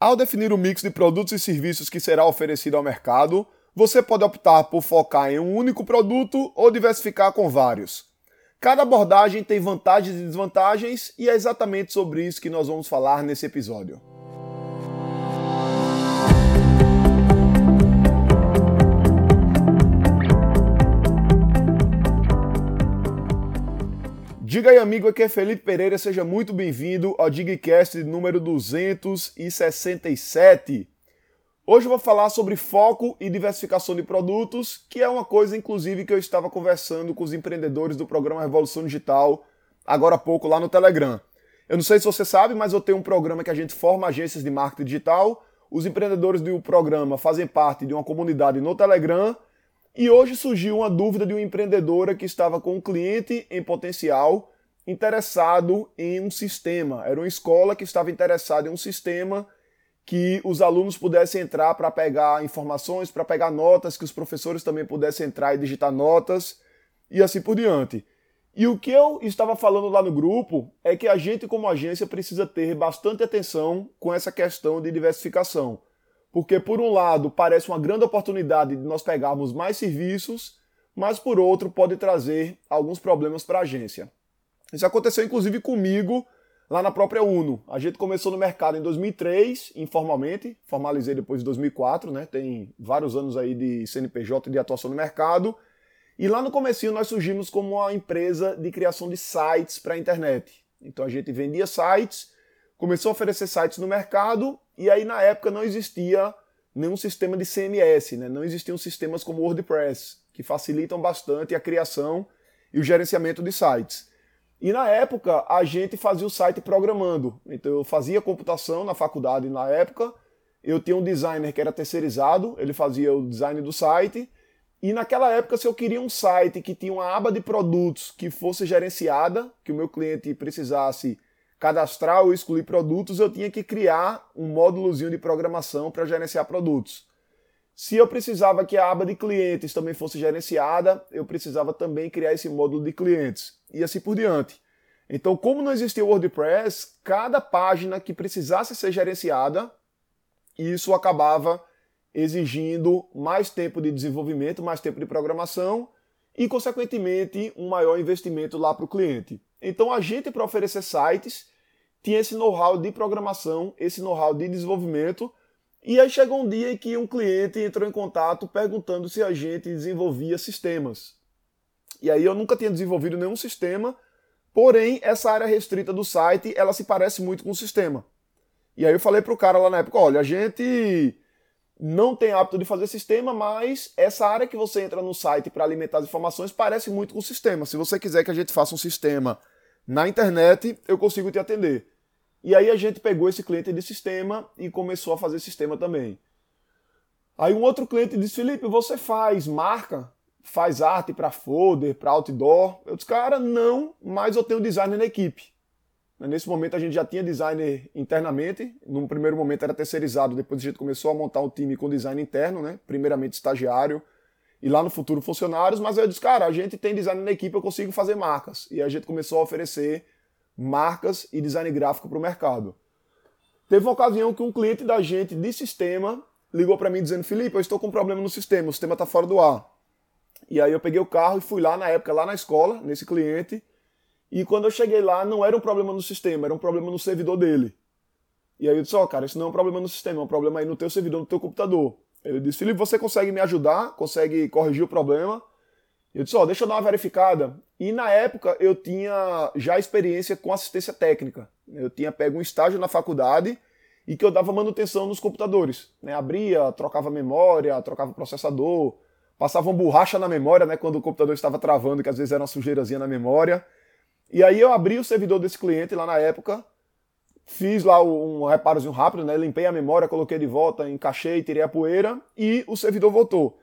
Ao definir o mix de produtos e serviços que será oferecido ao mercado, você pode optar por focar em um único produto ou diversificar com vários. Cada abordagem tem vantagens e desvantagens e é exatamente sobre isso que nós vamos falar nesse episódio. Diga aí, amigo, aqui é Felipe Pereira, seja muito bem-vindo ao Digcast número 267. Hoje eu vou falar sobre foco e diversificação de produtos, que é uma coisa, inclusive, que eu estava conversando com os empreendedores do programa Revolução Digital agora há pouco lá no Telegram. Eu não sei se você sabe, mas eu tenho um programa que a gente forma agências de marketing digital. Os empreendedores do programa fazem parte de uma comunidade no Telegram e hoje surgiu uma dúvida de uma empreendedora que estava com um cliente em potencial interessado em um sistema. Era uma escola que estava interessada em um sistema que os alunos pudessem entrar para pegar informações, para pegar notas, que os professores também pudessem entrar e digitar notas e assim por diante. E o que eu estava falando lá no grupo é que a gente, como agência, precisa ter bastante atenção com essa questão de diversificação porque por um lado parece uma grande oportunidade de nós pegarmos mais serviços, mas por outro pode trazer alguns problemas para a agência. Isso aconteceu inclusive comigo lá na própria Uno. A gente começou no mercado em 2003, informalmente, formalizei depois de 2004, né? Tem vários anos aí de CNPJ de atuação no mercado. E lá no comecinho nós surgimos como uma empresa de criação de sites para a internet. Então a gente vendia sites, começou a oferecer sites no mercado e aí, na época, não existia nenhum sistema de CMS, né? não existiam sistemas como WordPress, que facilitam bastante a criação e o gerenciamento de sites. E na época, a gente fazia o site programando. Então, eu fazia computação na faculdade na época, eu tinha um designer que era terceirizado, ele fazia o design do site. E naquela época, se eu queria um site que tinha uma aba de produtos que fosse gerenciada, que o meu cliente precisasse cadastrar ou excluir produtos, eu tinha que criar um módulozinho de programação para gerenciar produtos. Se eu precisava que a aba de clientes também fosse gerenciada, eu precisava também criar esse módulo de clientes e assim por diante. Então, como não existia o WordPress, cada página que precisasse ser gerenciada, isso acabava exigindo mais tempo de desenvolvimento, mais tempo de programação e, consequentemente, um maior investimento lá para o cliente. Então, a gente, para oferecer sites, tinha esse know-how de programação, esse know-how de desenvolvimento. E aí chegou um dia em que um cliente entrou em contato perguntando se a gente desenvolvia sistemas. E aí eu nunca tinha desenvolvido nenhum sistema, porém essa área restrita do site, ela se parece muito com o sistema. E aí eu falei pro cara lá na época, olha, a gente não tem hábito de fazer sistema, mas essa área que você entra no site para alimentar as informações parece muito com o sistema. Se você quiser que a gente faça um sistema na internet, eu consigo te atender. E aí a gente pegou esse cliente de sistema e começou a fazer sistema também. Aí um outro cliente disse: Felipe, você faz marca? Faz arte para folder, para outdoor? Eu disse: Cara, não, mas eu tenho designer na equipe. Nesse momento a gente já tinha designer internamente. Num primeiro momento era terceirizado, depois a gente começou a montar um time com design interno, né? Primeiramente estagiário e lá no futuro funcionários. Mas eu disse: Cara, a gente tem design na equipe, eu consigo fazer marcas. E a gente começou a oferecer marcas e design gráfico para o mercado. Teve uma ocasião que um cliente da gente de sistema ligou para mim dizendo: Felipe, eu estou com um problema no sistema, o sistema está fora do ar. E aí eu peguei o carro e fui lá na época, lá na escola, nesse cliente. E quando eu cheguei lá, não era um problema no sistema, era um problema no servidor dele. E aí eu disse: Ó, oh, cara, isso não é um problema no sistema, é um problema aí no teu servidor, no teu computador. Ele disse: Felipe, você consegue me ajudar? Consegue corrigir o problema? Eu disse, ó, oh, deixa eu dar uma verificada. E na época eu tinha já experiência com assistência técnica. Eu tinha pego um estágio na faculdade e que eu dava manutenção nos computadores. Né? Abria, trocava memória, trocava processador, passava uma borracha na memória, né? Quando o computador estava travando, que às vezes era uma sujeirazinha na memória. E aí eu abri o servidor desse cliente lá na época, fiz lá um reparozinho rápido, né? Limpei a memória, coloquei de volta, encaixei, tirei a poeira e o servidor voltou.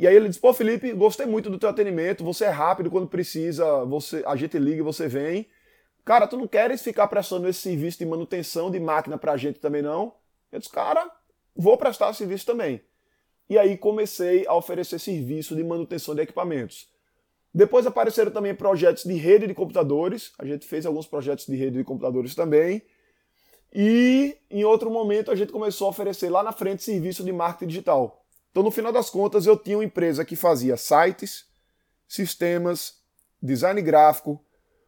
E aí ele disse: Pô, Felipe, gostei muito do teu atendimento, você é rápido quando precisa, você, a gente liga e você vem. Cara, tu não queres ficar prestando esse serviço de manutenção de máquina pra gente também, não? Eu disse, cara, vou prestar serviço também. E aí comecei a oferecer serviço de manutenção de equipamentos. Depois apareceram também projetos de rede de computadores. A gente fez alguns projetos de rede de computadores também. E em outro momento a gente começou a oferecer lá na frente serviço de marketing digital. Então, no final das contas, eu tinha uma empresa que fazia sites, sistemas, design gráfico,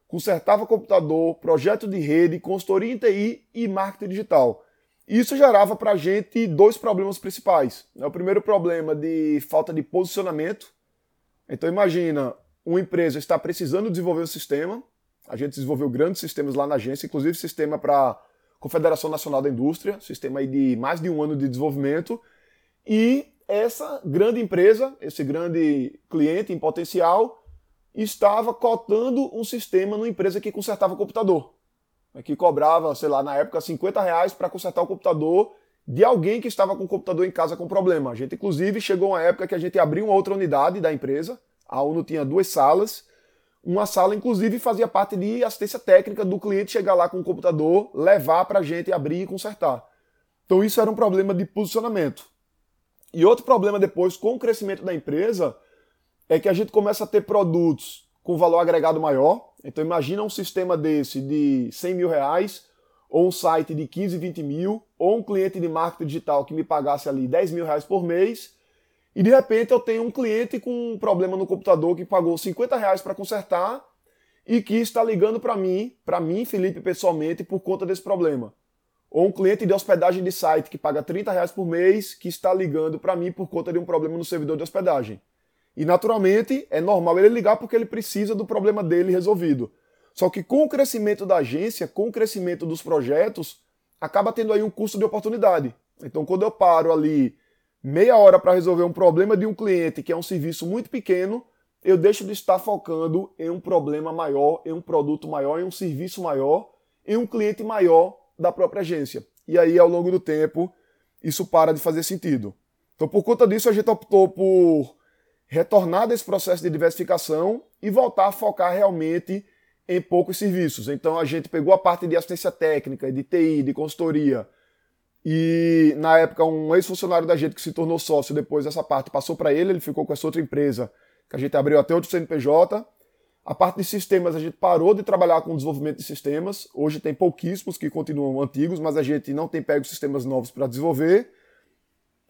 consertava computador, projeto de rede, consultoria em TI e marketing digital. Isso gerava para a gente dois problemas principais. O primeiro problema de falta de posicionamento. Então imagina, uma empresa está precisando desenvolver um sistema. A gente desenvolveu grandes sistemas lá na agência, inclusive sistema para Confederação Nacional da Indústria, sistema de mais de um ano de desenvolvimento, e essa grande empresa, esse grande cliente em potencial, estava cotando um sistema numa empresa que consertava computador, né, que cobrava, sei lá, na época 50 reais para consertar o computador de alguém que estava com o computador em casa com problema. A gente, inclusive, chegou uma época que a gente abriu uma outra unidade da empresa, a UNO tinha duas salas, uma sala, inclusive, fazia parte de assistência técnica do cliente chegar lá com o computador, levar para a gente abrir e consertar. Então, isso era um problema de posicionamento. E outro problema depois, com o crescimento da empresa, é que a gente começa a ter produtos com valor agregado maior. Então, imagina um sistema desse de 100 mil reais, ou um site de 15, 20 mil, ou um cliente de marketing digital que me pagasse ali 10 mil reais por mês e de repente eu tenho um cliente com um problema no computador que pagou 50 reais para consertar e que está ligando para mim, para mim, Felipe, pessoalmente, por conta desse problema. Ou um cliente de hospedagem de site que paga 30 reais por mês que está ligando para mim por conta de um problema no servidor de hospedagem. E naturalmente é normal ele ligar porque ele precisa do problema dele resolvido. Só que com o crescimento da agência, com o crescimento dos projetos, acaba tendo aí um custo de oportunidade. Então quando eu paro ali meia hora para resolver um problema de um cliente que é um serviço muito pequeno, eu deixo de estar focando em um problema maior, em um produto maior, em um serviço maior, em um cliente maior da própria agência. E aí, ao longo do tempo, isso para de fazer sentido. Então, por conta disso, a gente optou por retornar desse processo de diversificação e voltar a focar realmente em poucos serviços. Então, a gente pegou a parte de assistência técnica, de TI, de consultoria, e na época, um ex-funcionário da gente que se tornou sócio depois dessa parte passou para ele, ele ficou com essa outra empresa que a gente abriu até outro CNPJ. A parte de sistemas, a gente parou de trabalhar com desenvolvimento de sistemas. Hoje tem pouquíssimos que continuam antigos, mas a gente não tem pego sistemas novos para desenvolver.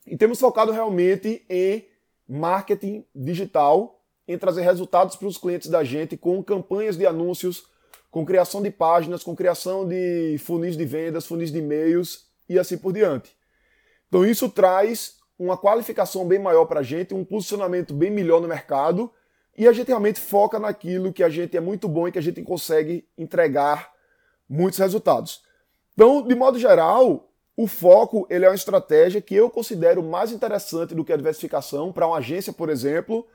E temos focado realmente em marketing digital, em trazer resultados para os clientes da gente com campanhas de anúncios, com criação de páginas, com criação de funis de vendas, funis de e-mails e assim por diante. Então isso traz uma qualificação bem maior para a gente, um posicionamento bem melhor no mercado e a gente realmente foca naquilo que a gente é muito bom e que a gente consegue entregar muitos resultados. Então, de modo geral, o foco ele é uma estratégia que eu considero mais interessante do que a diversificação para uma agência, por exemplo,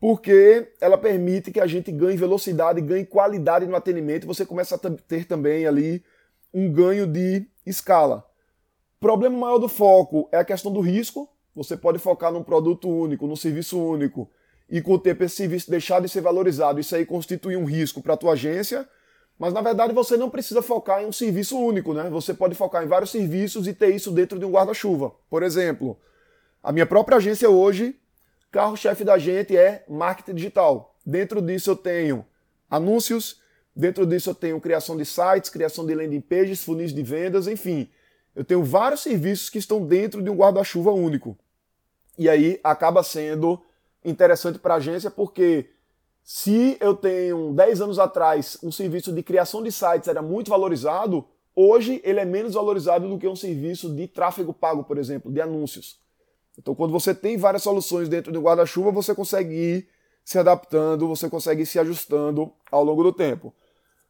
porque ela permite que a gente ganhe velocidade, ganhe qualidade no atendimento e você começa a ter também ali um ganho de escala problema maior do foco é a questão do risco. Você pode focar num produto único, num serviço único, e com o tempo esse serviço deixar de ser valorizado, isso aí constitui um risco para a tua agência. Mas na verdade você não precisa focar em um serviço único, né? Você pode focar em vários serviços e ter isso dentro de um guarda-chuva. Por exemplo, a minha própria agência hoje, carro-chefe da gente é marketing digital. Dentro disso eu tenho anúncios, dentro disso eu tenho criação de sites, criação de landing pages, funis de vendas, enfim. Eu tenho vários serviços que estão dentro de um guarda-chuva único. E aí acaba sendo interessante para a agência porque se eu tenho 10 anos atrás um serviço de criação de sites era muito valorizado, hoje ele é menos valorizado do que um serviço de tráfego pago, por exemplo, de anúncios. Então, quando você tem várias soluções dentro do guarda-chuva, você consegue ir se adaptando, você consegue ir se ajustando ao longo do tempo.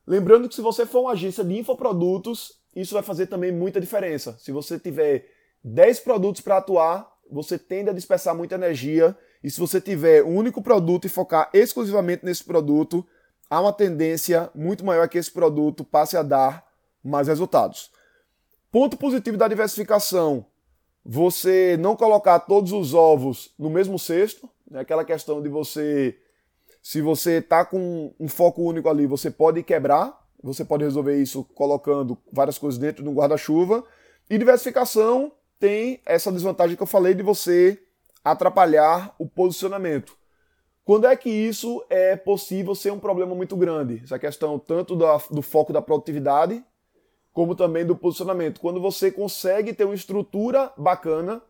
Lembrando que se você for uma agência de infoprodutos, isso vai fazer também muita diferença. Se você tiver 10 produtos para atuar, você tende a dispersar muita energia. E se você tiver um único produto e focar exclusivamente nesse produto, há uma tendência muito maior que esse produto passe a dar mais resultados. Ponto positivo da diversificação: você não colocar todos os ovos no mesmo cesto. Né? Aquela questão de você, se você está com um foco único ali, você pode quebrar você pode resolver isso colocando várias coisas dentro de um guarda-chuva. E diversificação tem essa desvantagem que eu falei de você atrapalhar o posicionamento. Quando é que isso é possível ser um problema muito grande? Essa questão tanto do foco da produtividade, como também do posicionamento. Quando você consegue ter uma estrutura bacana,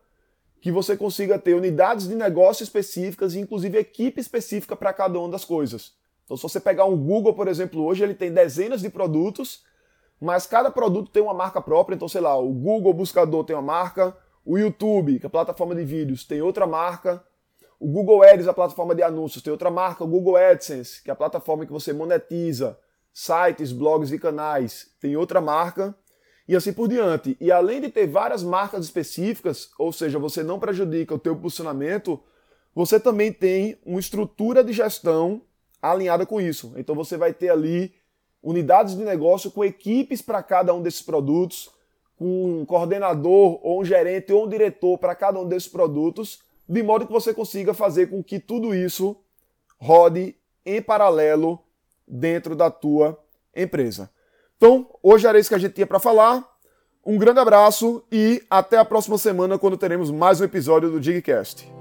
que você consiga ter unidades de negócio específicas e inclusive equipe específica para cada uma das coisas. Então, se você pegar um Google, por exemplo, hoje ele tem dezenas de produtos, mas cada produto tem uma marca própria. Então, sei lá, o Google Buscador tem uma marca, o YouTube, que é a plataforma de vídeos, tem outra marca, o Google Ads, a plataforma de anúncios, tem outra marca, o Google AdSense, que é a plataforma que você monetiza sites, blogs e canais, tem outra marca e assim por diante. E além de ter várias marcas específicas, ou seja, você não prejudica o teu posicionamento, você também tem uma estrutura de gestão alinhada com isso. Então você vai ter ali unidades de negócio com equipes para cada um desses produtos, um coordenador ou um gerente ou um diretor para cada um desses produtos, de modo que você consiga fazer com que tudo isso rode em paralelo dentro da tua empresa. Então, hoje era isso que a gente tinha para falar. Um grande abraço e até a próxima semana quando teremos mais um episódio do Digcast.